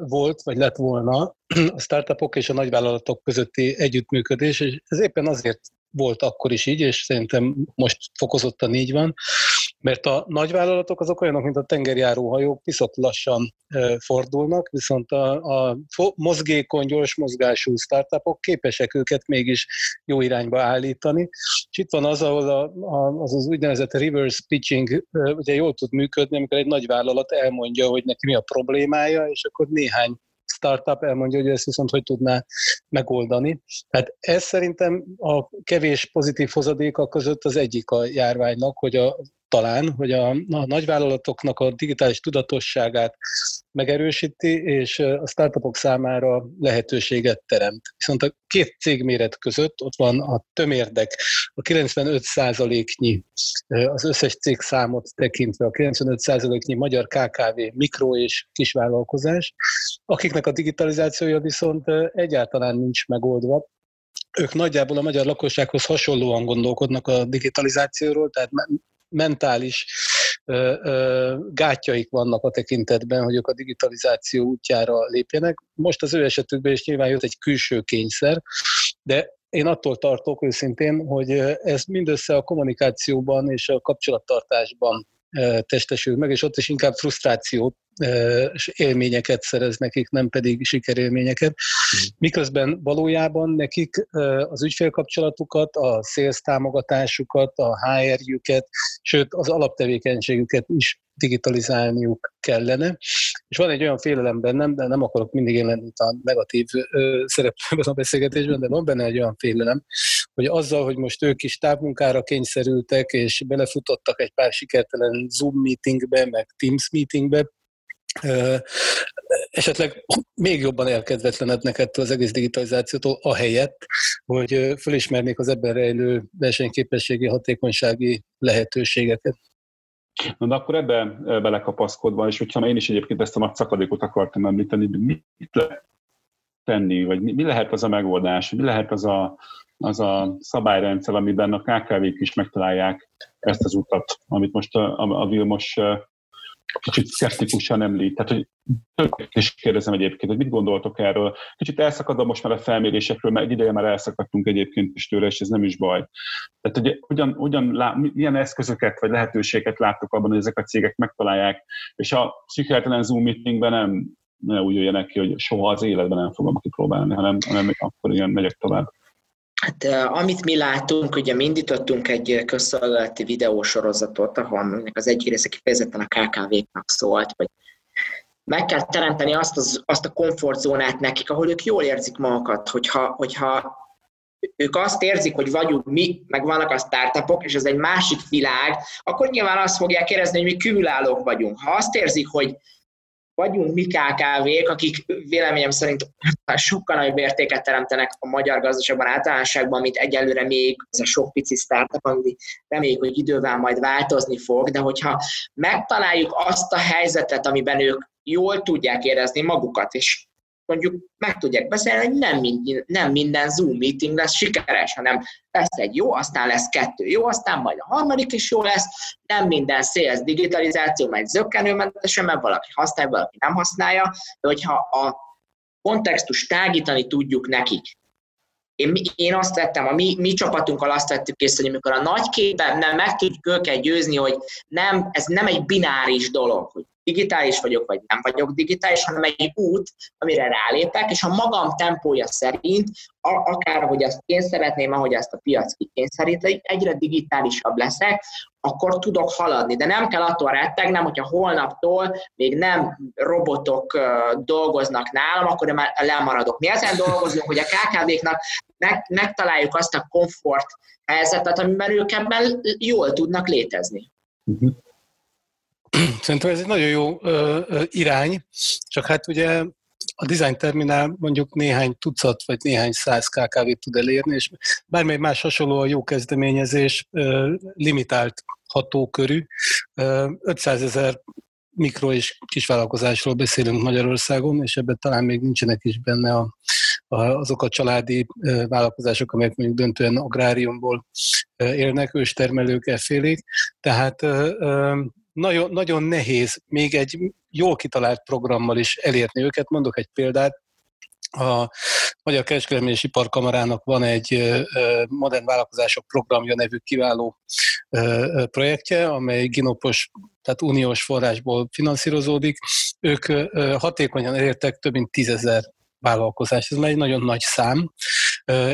S5: volt, vagy lett volna a startupok és a nagyvállalatok közötti együttműködés, és ez éppen azért volt akkor is így, és szerintem most fokozottan így van, mert a nagyvállalatok azok olyanok, mint a tengerjáró hajók, piszok lassan fordulnak, viszont a, a mozgékony, gyors mozgású startupok képesek őket mégis jó irányba állítani. És itt van az, ahol a, a, az az úgynevezett reverse pitching ugye jól tud működni, amikor egy nagyvállalat elmondja, hogy neki mi a problémája, és akkor néhány startup elmondja, hogy ezt viszont hogy tudná megoldani. Tehát ez szerintem a kevés pozitív hozadéka között az egyik a járványnak, hogy a talán, hogy a, a nagyvállalatoknak a digitális tudatosságát megerősíti, és a startupok számára lehetőséget teremt. Viszont a két cégméret között ott van a tömérdek, a 95%-nyi az összes cég számot tekintve, a 95%-nyi magyar KKV, mikro és kisvállalkozás, akiknek a digitalizációja viszont egyáltalán nincs megoldva, ők nagyjából a magyar lakossághoz hasonlóan gondolkodnak a digitalizációról, tehát mentális gátjaik vannak a tekintetben, hogy ők a digitalizáció útjára lépjenek. Most az ő esetükben is nyilván jött egy külső kényszer, de én attól tartok őszintén, hogy ez mindössze a kommunikációban és a kapcsolattartásban testesül meg, és ott is inkább frusztrációt élményeket szerez nekik, nem pedig sikerélményeket. Miközben valójában nekik az ügyfélkapcsolatukat, a sales támogatásukat, a HR-jüket, sőt az alaptevékenységüket is digitalizálniuk kellene. És van egy olyan félelem bennem, de nem akarok mindig én lenni a negatív szereplőben a beszélgetésben, de van benne egy olyan félelem, hogy azzal, hogy most ők is távmunkára kényszerültek, és belefutottak egy pár sikertelen Zoom meetingbe, meg Teams meetingbe, esetleg még jobban elkedvetlenednek ettől az egész digitalizációtól, a helyett, hogy fölismernék az ebben rejlő versenyképességi, hatékonysági lehetőségeket.
S2: Na, de akkor ebbe belekapaszkodva, és hogyha én is egyébként ezt a nagy szakadékot akartam említeni, mit lehet tenni, vagy mi lehet az a megoldás, mi lehet az a, az a szabályrendszer, amiben a KKV-k is megtalálják ezt az utat, amit most a, a Vilmos kicsit szkeptikusan említ. Tehát, hogy többet is kérdezem egyébként, hogy mit gondoltok erről. Kicsit elszakadva most már a felmérésekről, mert egy ideje már elszakadtunk egyébként is tőle, és ez nem is baj. Tehát, hogy hogyan, hogyan lá, milyen eszközöket vagy lehetőségeket láttok abban, hogy ezek a cégek megtalálják, és a sikertelen Zoom meetingben nem ne úgy jöjjenek ki, hogy soha az életben nem fogom kipróbálni, hanem, hanem akkor ilyen megyek tovább.
S4: Hát, amit mi látunk, ugye mi indítottunk egy közszolgálati videósorozatot, ahol az egyik része kifejezetten a KKV-knak szólt, hogy meg kell teremteni azt, az, azt a komfortzónát nekik, ahol ők jól érzik magukat, hogyha, hogyha ők azt érzik, hogy vagyunk mi, meg vannak a startupok, és ez egy másik világ, akkor nyilván azt fogják érezni, hogy mi kívülállók vagyunk. Ha azt érzik, hogy vagyunk mi KKV-k, akik véleményem szerint sokkal nagyobb értéket teremtenek a magyar gazdaságban általánosságban, mint egyelőre még ez a sok pici startup, ami reméljük, hogy idővel majd változni fog, de hogyha megtaláljuk azt a helyzetet, amiben ők jól tudják érezni magukat, és mondjuk meg tudják beszélni, hogy nem minden, nem minden Zoom meeting lesz sikeres, hanem lesz egy jó, aztán lesz kettő jó, aztán majd a harmadik is jó lesz, nem minden sales digitalizáció megy zöggenőmentesen, mert valaki használja, valaki nem használja, de hogyha a kontextus tágítani tudjuk nekik, én, én azt tettem, a mi, mi csapatunkkal azt tettük észre, hogy amikor a nagy képen nem meg tudjuk őket győzni, hogy nem, ez nem egy bináris dolog, hogy digitális vagyok, vagy nem vagyok digitális, hanem egy út, amire rálépek, és a magam tempója szerint, akár hogy azt én szeretném, ahogy ezt a piac kikényszeríti, egyre digitálisabb leszek, akkor tudok haladni. De nem kell attól rettegnem, hogyha holnaptól még nem robotok dolgoznak nálam, akkor már lemaradok. Mi ezen dolgozunk, hogy a KKV-knak meg, megtaláljuk azt a komfort helyzetet, amiben ők ebben jól tudnak létezni. Uh-huh.
S5: Szerintem ez egy nagyon jó ö, ö, irány, csak hát ugye a design terminál mondjuk néhány tucat vagy néhány száz KKV-t tud elérni, és bármely más hasonló a jó kezdeményezés ö, limitált hatókörű. 500 ezer mikro és kisvállalkozásról beszélünk Magyarországon, és ebben talán még nincsenek is benne a, a, azok a családi vállalkozások, amelyek mondjuk döntően agráriumból élnek, őstermelők, effélék. Tehát nagyon, nagyon nehéz még egy jól kitalált programmal is elérni őket. Mondok egy példát, a Magyar Kereskedelmi és Iparkamarának van egy modern vállalkozások programja nevű kiváló projektje, amely Ginopos, tehát uniós forrásból finanszírozódik. Ők hatékonyan elértek több mint tízezer vállalkozás. Ez már egy nagyon nagy szám,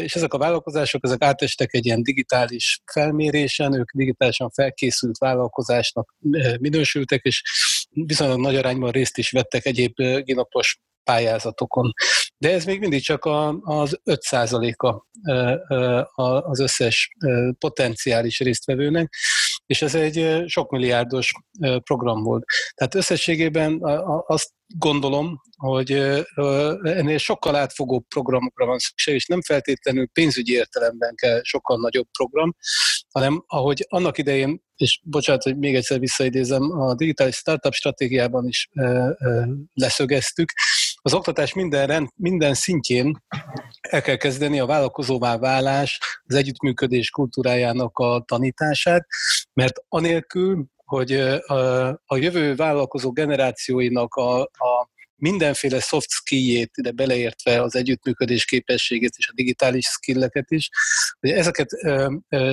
S5: és ezek a vállalkozások, ezek átestek egy ilyen digitális felmérésen, ők digitálisan felkészült vállalkozásnak minősültek, és viszonylag nagy arányban részt is vettek egyéb ginopos pályázatokon. De ez még mindig csak az 5%-a az összes potenciális résztvevőnek, és ez egy sok milliárdos program volt. Tehát összességében azt gondolom, hogy ennél sokkal átfogóbb programokra van szükség, és nem feltétlenül pénzügyi értelemben kell sokkal nagyobb program, hanem ahogy annak idején, és bocsánat, hogy még egyszer visszaidézem, a digitális startup stratégiában is leszögeztük, az oktatás minden, rend, minden szintjén el kell kezdeni a vállalkozóvá válás, az együttműködés kultúrájának a tanítását, mert anélkül, hogy a jövő vállalkozó generációinak a, a mindenféle soft skiljét, ide beleértve az együttműködés képességét és a digitális skilleket is, hogy ezeket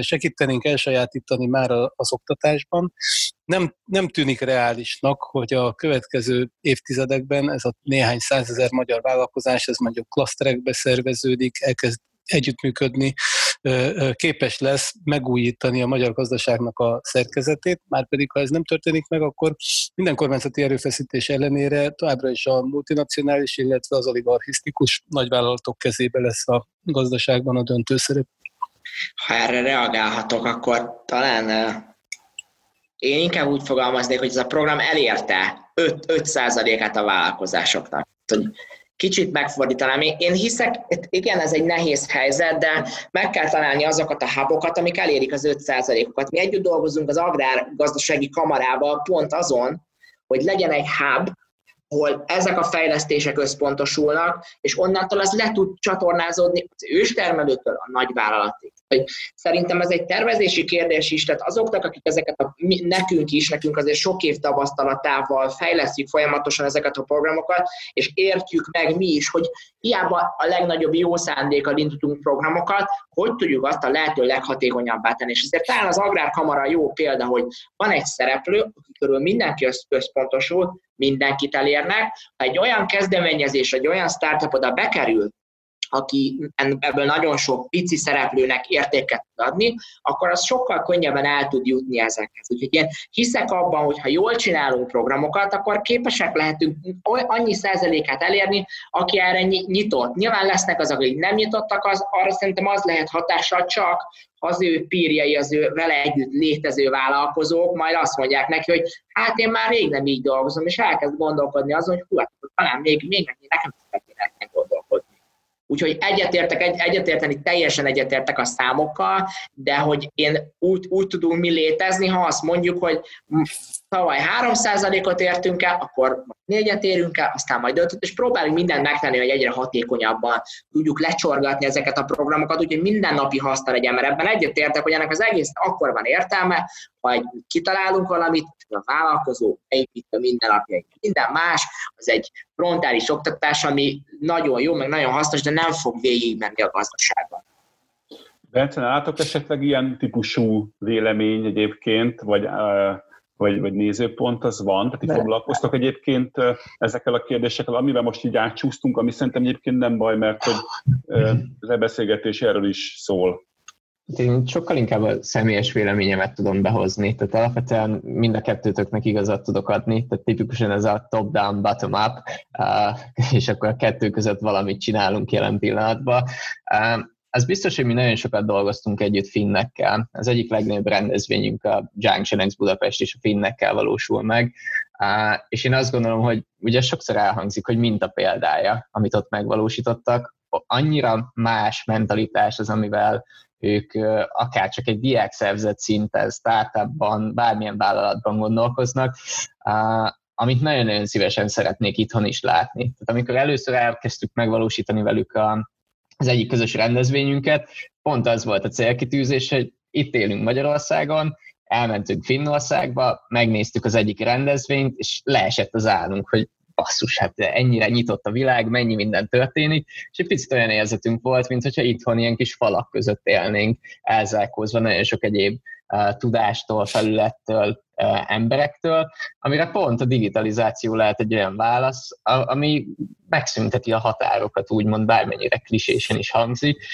S5: segítenénk elsajátítani már az oktatásban. Nem, nem tűnik reálisnak, hogy a következő évtizedekben ez a néhány százezer magyar vállalkozás, ez mondjuk klaszterekbe szerveződik, elkezd együttműködni, képes lesz megújítani a magyar gazdaságnak a szerkezetét, már pedig ha ez nem történik meg, akkor minden kormányzati erőfeszítés ellenére továbbra is a multinacionális, illetve az oligarchisztikus nagyvállalatok kezébe lesz a gazdaságban a döntő szerep.
S4: Ha erre reagálhatok, akkor talán én inkább úgy fogalmaznék, hogy ez a program elérte 5, 5%-át a vállalkozásoknak. Kicsit megfordítanám. Én hiszek, igen, ez egy nehéz helyzet, de meg kell találni azokat a hubokat, amik elérik az 5%-okat. Mi együtt dolgozunk az agrárgazdasági kamarával pont azon, hogy legyen egy hub, ahol ezek a fejlesztések összpontosulnak, és onnantól az le tud csatornázódni az őstermelőtől a nagyvállalatig. Szerintem ez egy tervezési kérdés is, tehát azoknak, akik ezeket a, nekünk is, nekünk azért sok év tapasztalatával fejlesztjük folyamatosan ezeket a programokat, és értjük meg mi is, hogy hiába a legnagyobb jó szándékkal indítunk programokat, hogy tudjuk azt a lehető leghatékonyabbá tenni. És ezért talán az Agrárkamara jó példa, hogy van egy szereplő, aki körül mindenki összpontosul, mindenkit elérnek. Ha egy olyan kezdeményezés, egy olyan startup oda bekerül, aki ebből nagyon sok pici szereplőnek értéket tud adni, akkor az sokkal könnyebben el tud jutni ezekhez. Úgyhogy én hiszek abban, hogy ha jól csinálunk programokat, akkor képesek lehetünk annyi százalékát elérni, aki erre nyitott. Nyilván lesznek azok, akik nem nyitottak, az, arra szerintem az lehet hatással csak, az ő pírjai, az ő vele együtt létező vállalkozók majd azt mondják neki, hogy hát én már rég nem így dolgozom, és elkezd gondolkodni azon, hogy hú, hát talán még, még nekem kéne gondolkodni. Úgyhogy egyetértek, egy, egyetérteni, teljesen egyetértek a számokkal, de hogy én úgy, úgy tudunk mi létezni, ha azt mondjuk, hogy tavaly 3%-ot értünk el, akkor négyet érünk el, aztán majd ötöt, és próbálunk mindent megtenni, hogy egyre hatékonyabban tudjuk lecsorgatni ezeket a programokat, úgyhogy minden napi haszna legyen, mert ebben egyetértek, hogy ennek az egész akkor van értelme, ha egy, kitalálunk valamit, a vállalkozó épít a mindennapjait. Minden más, az egy frontális oktatás, ami nagyon jó, meg nagyon hasznos, de nem fog végigmenni a gazdaságban.
S2: Bence, látok esetleg ilyen típusú vélemény egyébként, vagy uh vagy, vagy nézőpont az van, tehát itt foglalkoztok egyébként ezekkel a kérdésekkel, amivel most így átcsúsztunk, ami szerintem egyébként nem baj, mert hogy ez a beszélgetés erről is szól.
S3: Én sokkal inkább a személyes véleményemet tudom behozni, tehát alapvetően mind a kettőtöknek igazat tudok adni, tehát tipikusan ez a top-down, bottom-up, és akkor a kettő között valamit csinálunk jelen pillanatban. Az biztos, hogy mi nagyon sokat dolgoztunk együtt finnekkel. Az egyik legnagyobb rendezvényünk a Junction X Budapest és a finnekkel valósul meg. És én azt gondolom, hogy ugye sokszor elhangzik, hogy mint a példája, amit ott megvalósítottak, annyira más mentalitás az, amivel ők akár csak egy diákszervezet szinten, startupban, bármilyen vállalatban gondolkoznak, amit nagyon-nagyon szívesen szeretnék itthon is látni. Tehát amikor először elkezdtük megvalósítani velük a, az egyik közös rendezvényünket, pont az volt a célkitűzés, hogy itt élünk Magyarországon, elmentünk Finnországba, megnéztük az egyik rendezvényt, és leesett az állunk, hogy basszus, hát ennyire nyitott a világ, mennyi minden történik, és egy picit olyan érzetünk volt, mint hogyha itthon ilyen kis falak között élnénk, elzárkózva nagyon sok egyéb uh, tudástól, felülettől, emberektől, amire pont a digitalizáció lehet egy olyan válasz, ami megszünteti a határokat, úgymond bármennyire klisésen is hangzik,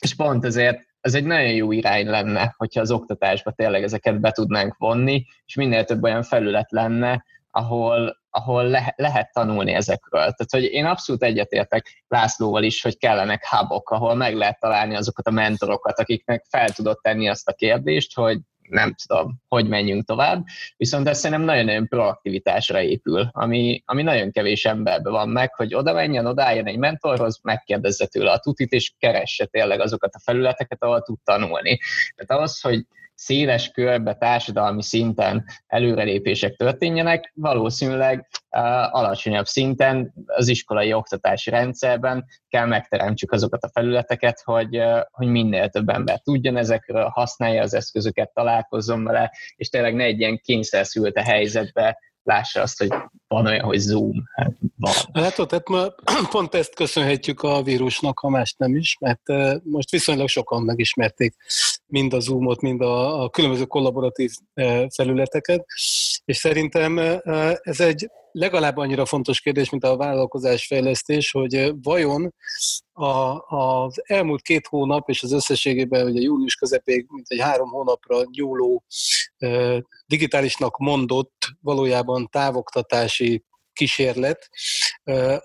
S3: és pont ezért ez egy nagyon jó irány lenne, hogyha az oktatásba tényleg ezeket be tudnánk vonni, és minél több olyan felület lenne, ahol, ahol le, lehet tanulni ezekről. Tehát, hogy én abszolút egyetértek Lászlóval is, hogy kellenek hubok, ahol meg lehet találni azokat a mentorokat, akiknek fel tudott tenni azt a kérdést, hogy nem tudom, hogy menjünk tovább, viszont ez szerintem nagyon-nagyon proaktivitásra épül, ami, ami nagyon kevés emberben van meg, hogy oda menjen, odálljon egy mentorhoz, megkérdezze tőle a tutit, és keresse tényleg azokat a felületeket, ahol tud tanulni. Tehát ahhoz, hogy széles körbe társadalmi szinten előrelépések történjenek, valószínűleg alacsonyabb szinten az iskolai oktatási rendszerben kell megteremtsük azokat a felületeket, hogy, hogy minél több ember tudjon ezekről, használja az eszközöket, találkozzon vele, és tényleg ne egy ilyen kényszerszült a helyzetbe lássa azt, hogy van olyan, hogy Zoom. Hát van.
S5: Hát, tehát ma pont ezt köszönhetjük a vírusnak, ha más nem is, mert most viszonylag sokan megismerték mind a Zoomot, mind a, a különböző kollaboratív felületeket, és szerintem ez egy legalább annyira fontos kérdés, mint a vállalkozás fejlesztés, hogy vajon a, az elmúlt két hónap és az összességében ugye június közepéig, mint egy három hónapra nyúló digitálisnak mondott valójában távoktatási kísérlet,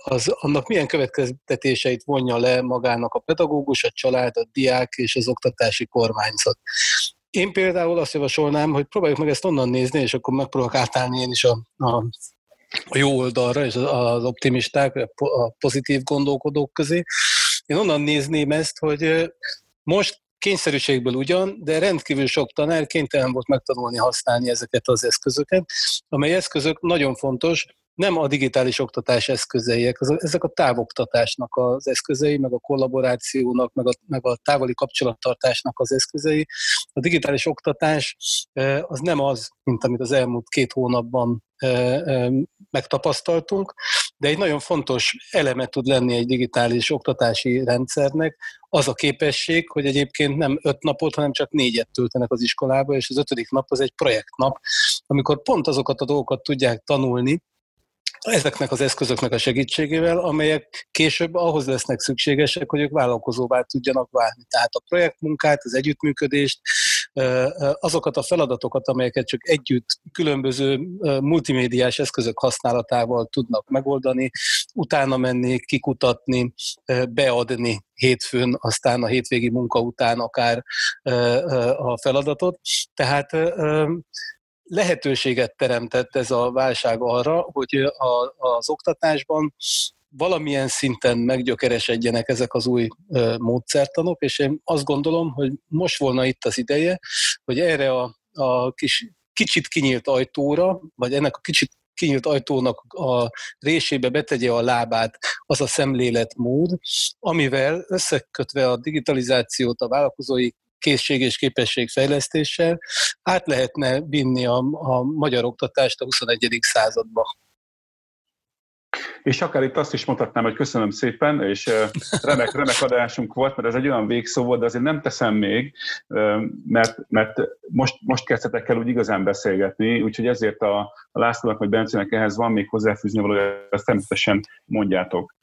S5: az annak milyen következtetéseit vonja le magának a pedagógus, a család, a diák és az oktatási kormányzat. Én például azt javasolnám, hogy próbáljuk meg ezt onnan nézni, és akkor megpróbálok átállni én is a, a a jó oldalra, és az optimisták, a pozitív gondolkodók közé. Én onnan nézném ezt, hogy most kényszerűségből ugyan, de rendkívül sok tanár kénytelen volt megtanulni használni ezeket az eszközöket, amely eszközök nagyon fontos, nem a digitális oktatás eszközeiek, ezek a távoktatásnak az eszközei, meg a kollaborációnak, meg a, meg a távoli kapcsolattartásnak az eszközei. A digitális oktatás az nem az, mint amit az elmúlt két hónapban megtapasztaltunk, de egy nagyon fontos eleme tud lenni egy digitális oktatási rendszernek, az a képesség, hogy egyébként nem öt napot, hanem csak négyet töltenek az iskolába, és az ötödik nap az egy projektnap, amikor pont azokat a dolgokat tudják tanulni, ezeknek az eszközöknek a segítségével, amelyek később ahhoz lesznek szükségesek, hogy ők vállalkozóvá tudjanak válni. Tehát a projektmunkát, az együttműködést, azokat a feladatokat, amelyeket csak együtt különböző multimédiás eszközök használatával tudnak megoldani, utána menni, kikutatni, beadni hétfőn, aztán a hétvégi munka után akár a feladatot. Tehát lehetőséget teremtett ez a válság arra, hogy az oktatásban valamilyen szinten meggyökeresedjenek ezek az új módszertanok, és én azt gondolom, hogy most volna itt az ideje, hogy erre a, a kis, kicsit kinyílt ajtóra, vagy ennek a kicsit kinyílt ajtónak a résébe betegye a lábát az a szemléletmód, amivel összekötve a digitalizációt, a vállalkozói készség és képesség fejlesztéssel át lehetne vinni a, a magyar oktatást a 21. századba.
S2: És akár itt azt is mondhatnám, hogy köszönöm szépen, és remek, remek adásunk volt, mert ez egy olyan végszó volt, de azért nem teszem még, mert, mert most, most kezdhetek el úgy igazán beszélgetni, úgyhogy ezért a, a Lászlónak vagy Bencének ehhez van még hozzáfűzni való, ezt természetesen mondjátok.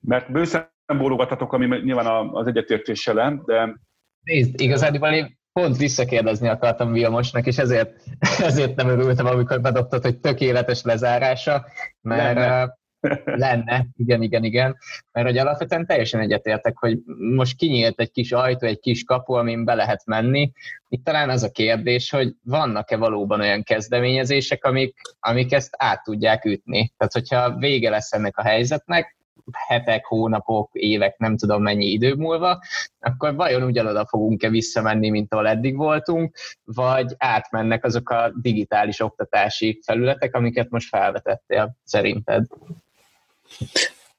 S2: Mert bőszen bólogattatok, ami nyilván az egyetértés jelen, de...
S3: Nézd, igazából én pont visszakérdezni akartam Vilmosnak, és ezért, ezért nem örültem, amikor bedobtad, hogy tökéletes lezárása, mert lenne. lenne, igen, igen, igen, mert hogy alapvetően teljesen egyetértek, hogy most kinyílt egy kis ajtó, egy kis kapu, amin be lehet menni. Itt talán az a kérdés, hogy vannak-e valóban olyan kezdeményezések, amik, amik ezt át tudják ütni. Tehát, hogyha vége lesz ennek a helyzetnek, hetek, hónapok, évek, nem tudom mennyi idő múlva, akkor vajon ugyanoda fogunk-e visszamenni, mint ahol eddig voltunk, vagy átmennek azok a digitális oktatási felületek, amiket most felvetettél, szerinted?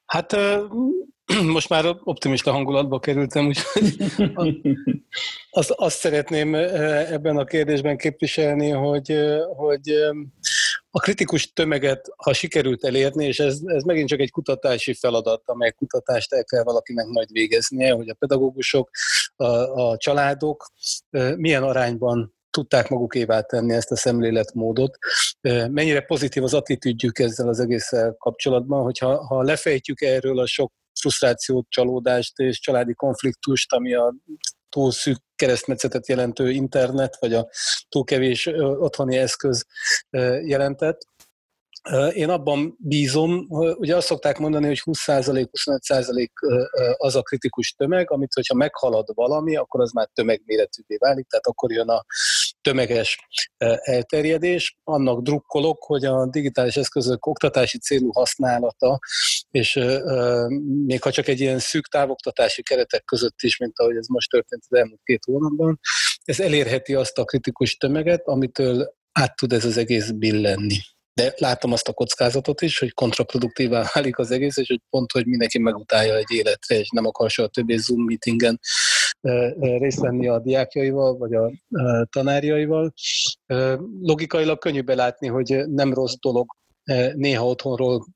S5: Hát most már optimista hangulatba kerültem, úgyhogy azt, azt szeretném ebben a kérdésben képviselni, hogy, hogy a kritikus tömeget, ha sikerült elérni, és ez, ez megint csak egy kutatási feladat, amely kutatást el kell valakinek majd végeznie, hogy a pedagógusok, a, a családok milyen arányban tudták magukévá tenni ezt a szemléletmódot. Mennyire pozitív az attitűdjük ezzel az egésszel kapcsolatban, hogyha ha lefejtjük erről a sok frusztrációt, csalódást és családi konfliktust, ami a túl szűk keresztmetszetet jelentő internet, vagy a túl kevés otthoni eszköz jelentett. Én abban bízom, ugye azt szokták mondani, hogy 20%, 25% az a kritikus tömeg, amit hogyha meghalad valami, akkor az már tömegméretűvé válik, tehát akkor jön a tömeges elterjedés. Annak drukkolok, hogy a digitális eszközök oktatási célú használata, és még ha csak egy ilyen szűk távoktatási keretek között is, mint ahogy ez most történt az elmúlt két hónapban, ez elérheti azt a kritikus tömeget, amitől át tud ez az egész billenni de látom azt a kockázatot is, hogy kontraproduktívá válik az egész, és hogy pont, hogy mindenki megutálja egy életre, és nem akar soha többé Zoom meetingen részt venni a diákjaival, vagy a tanárjaival. Logikailag könnyű belátni, hogy nem rossz dolog néha otthonról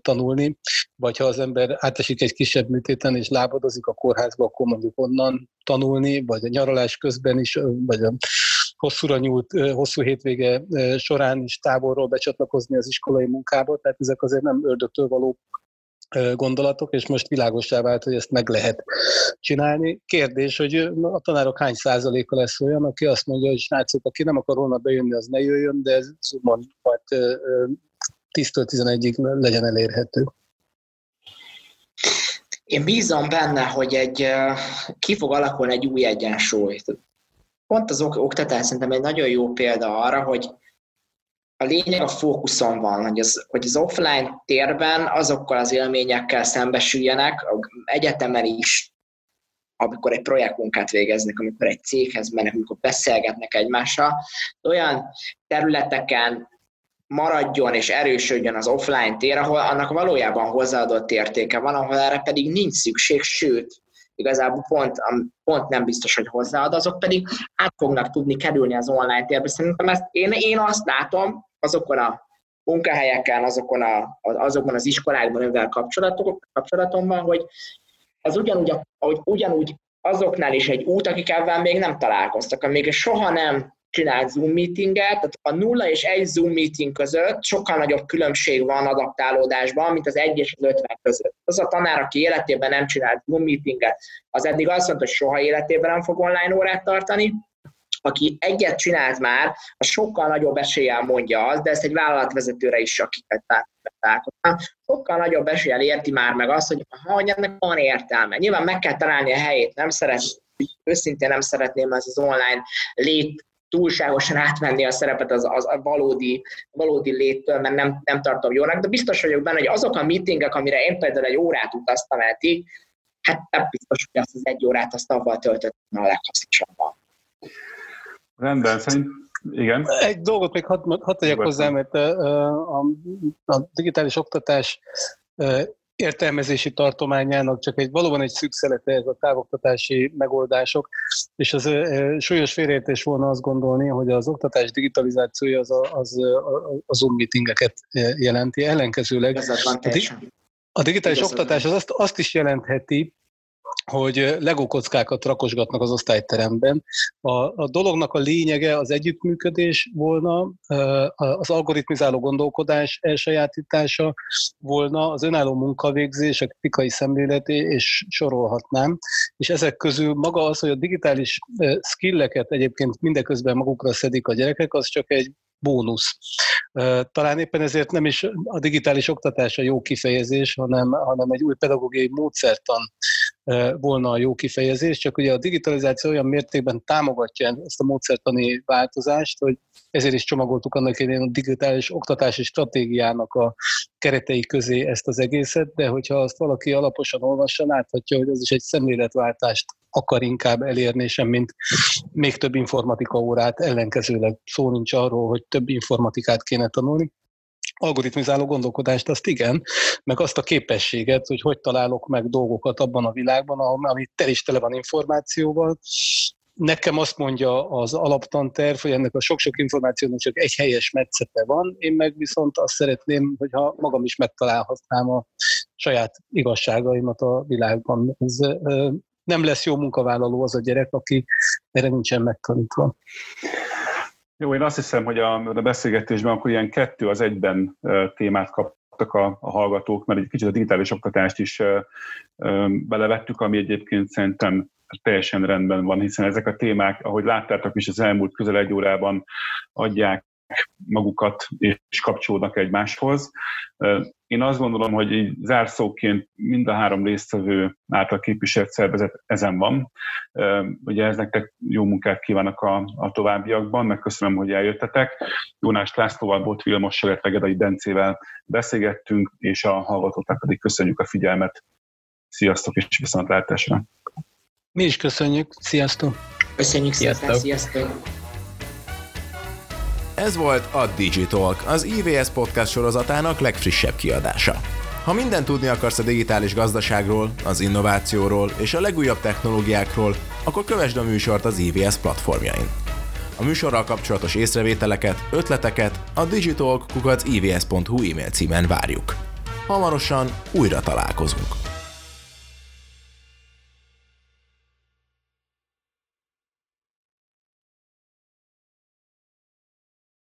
S5: tanulni, vagy ha az ember átesik egy kisebb műtéten és lábadozik a kórházba, akkor mondjuk onnan tanulni, vagy a nyaralás közben is, vagy a hosszúra nyúlt, hosszú hétvége során is távolról becsatlakozni az iskolai munkába, tehát ezek azért nem ördögtől való gondolatok, és most világosá vált, hogy ezt meg lehet csinálni. Kérdés, hogy a tanárok hány százaléka lesz olyan, aki azt mondja, hogy srácok, aki nem akar volna bejönni, az ne jöjjön, de ez majd 10-től 11-ig legyen elérhető.
S4: Én bízom benne, hogy egy, ki fog alakulni egy új egyensúly. Pont az oktatás szerintem egy nagyon jó példa arra, hogy a lényeg a fókuszon van, hogy az, hogy az offline térben azokkal az élményekkel szembesüljenek, egyetemen is, amikor egy projektmunkát végeznek, amikor egy céghez mennek, amikor beszélgetnek egymással, olyan területeken maradjon és erősödjön az offline tér, ahol annak valójában hozzáadott értéke van, ahol erre pedig nincs szükség, sőt, igazából pont, pont nem biztos, hogy hozzáad, azok pedig át fognak tudni kerülni az online térbe. Szerintem ezt, én, én azt látom azokon a munkahelyeken, azokon, a, azokon az iskolákban, amivel kapcsolatok, kapcsolatomban, hogy ez ugyanúgy, hogy ugyanúgy azoknál is egy út, akik ebben még nem találkoztak, amíg soha nem csinált Zoom meetinget, tehát a nulla és egy Zoom meeting között sokkal nagyobb különbség van adaptálódásban, mint az egy és az ötven között. Az a tanár, aki életében nem csinált Zoom meetinget, az eddig azt mondta, hogy soha életében nem fog online órát tartani, aki egyet csinált már, az sokkal nagyobb eséllyel mondja azt, de ezt egy vállalatvezetőre is, akiket találkoztam, sokkal nagyobb eséllyel érti már meg azt, hogy, ha, hogy ennek van értelme. Nyilván meg kell találni a helyét, nem szeret, őszintén nem szeretném ez az online lét túlságosan átvenni a szerepet az, az a valódi, valódi léttől, mert nem, nem tartom jónak, de biztos vagyok benne, hogy azok a meetingek, amire én például egy órát utaztam eddig, hát nem biztos, hogy azt az egy órát azt avval töltöttem a leghasznosabban.
S2: Rendben, szerint igen.
S5: Egy dolgot még hadd had tegyek hozzá, mert a, a, digitális oktatás értelmezési tartományának csak egy valóban egy szűkszelete ez a távoktatási megoldások, és az e, súlyos félreértés volna azt gondolni, hogy az oktatás digitalizációja az a, az, a, a Zoom meetingeket jelenti. Ellenkezőleg a, a digitális oktatás az azt, azt is jelentheti, hogy Lego kockákat rakosgatnak az osztályteremben. A, a dolognak a lényege az együttműködés volna, az algoritmizáló gondolkodás elsajátítása volna, az önálló munkavégzés, a kritikai szemléleti, és sorolhatnám. És ezek közül maga az, hogy a digitális skilleket egyébként mindeközben magukra szedik a gyerekek, az csak egy bónusz. Talán éppen ezért nem is a digitális oktatás a jó kifejezés, hanem, hanem egy új pedagógiai módszertan volna a jó kifejezés, csak ugye a digitalizáció olyan mértékben támogatja ezt a módszertani változást, hogy ezért is csomagoltuk annak idején a digitális oktatási stratégiának a keretei közé ezt az egészet, de hogyha azt valaki alaposan olvassa, láthatja, hogy az is egy szemléletváltást akar inkább elérni, sem mint még több informatika órát, ellenkezőleg szó nincs arról, hogy több informatikát kéne tanulni, algoritmizáló gondolkodást, azt igen, meg azt a képességet, hogy hogy találok meg dolgokat abban a világban, ami tel is tele van információval. Nekem azt mondja az alaptanterv, hogy ennek a sok-sok információnak csak egy helyes metszete van, én meg viszont azt szeretném, hogyha magam is megtalálhatnám a saját igazságaimat a világban. Ez nem lesz jó munkavállaló az a gyerek, aki erre nincsen megtanítva.
S2: Jó, én azt hiszem, hogy a, a beszélgetésben akkor ilyen kettő az egyben témát kaptak a, a hallgatók, mert egy kicsit a digitális oktatást is belevettük, ami egyébként szerintem teljesen rendben van, hiszen ezek a témák, ahogy láttátok is az elmúlt közel egy órában adják magukat és kapcsolódnak egymáshoz. Én azt gondolom, hogy így zárszóként mind a három résztvevő által képviselt szervezet ezen van. Ugye ez nektek jó munkát kívánok a, a továbbiakban, megköszönöm, hogy eljöttetek. Jónás Lászlóval, Bot Vilmossal, illetve Gedai Dencével beszélgettünk, és a hallgatóknak pedig köszönjük a figyelmet. Sziasztok és viszontlátásra!
S5: Mi is köszönjük, sziasztok!
S4: Köszönjük szépen, sziasztok!
S1: Ez volt a Digitalk, az IVS podcast sorozatának legfrissebb kiadása. Ha minden tudni akarsz a digitális gazdaságról, az innovációról és a legújabb technológiákról, akkor kövesd a műsort az IVS platformjain. A műsorral kapcsolatos észrevételeket, ötleteket a digitalk.ivs.hu e-mail címen várjuk. Hamarosan újra találkozunk.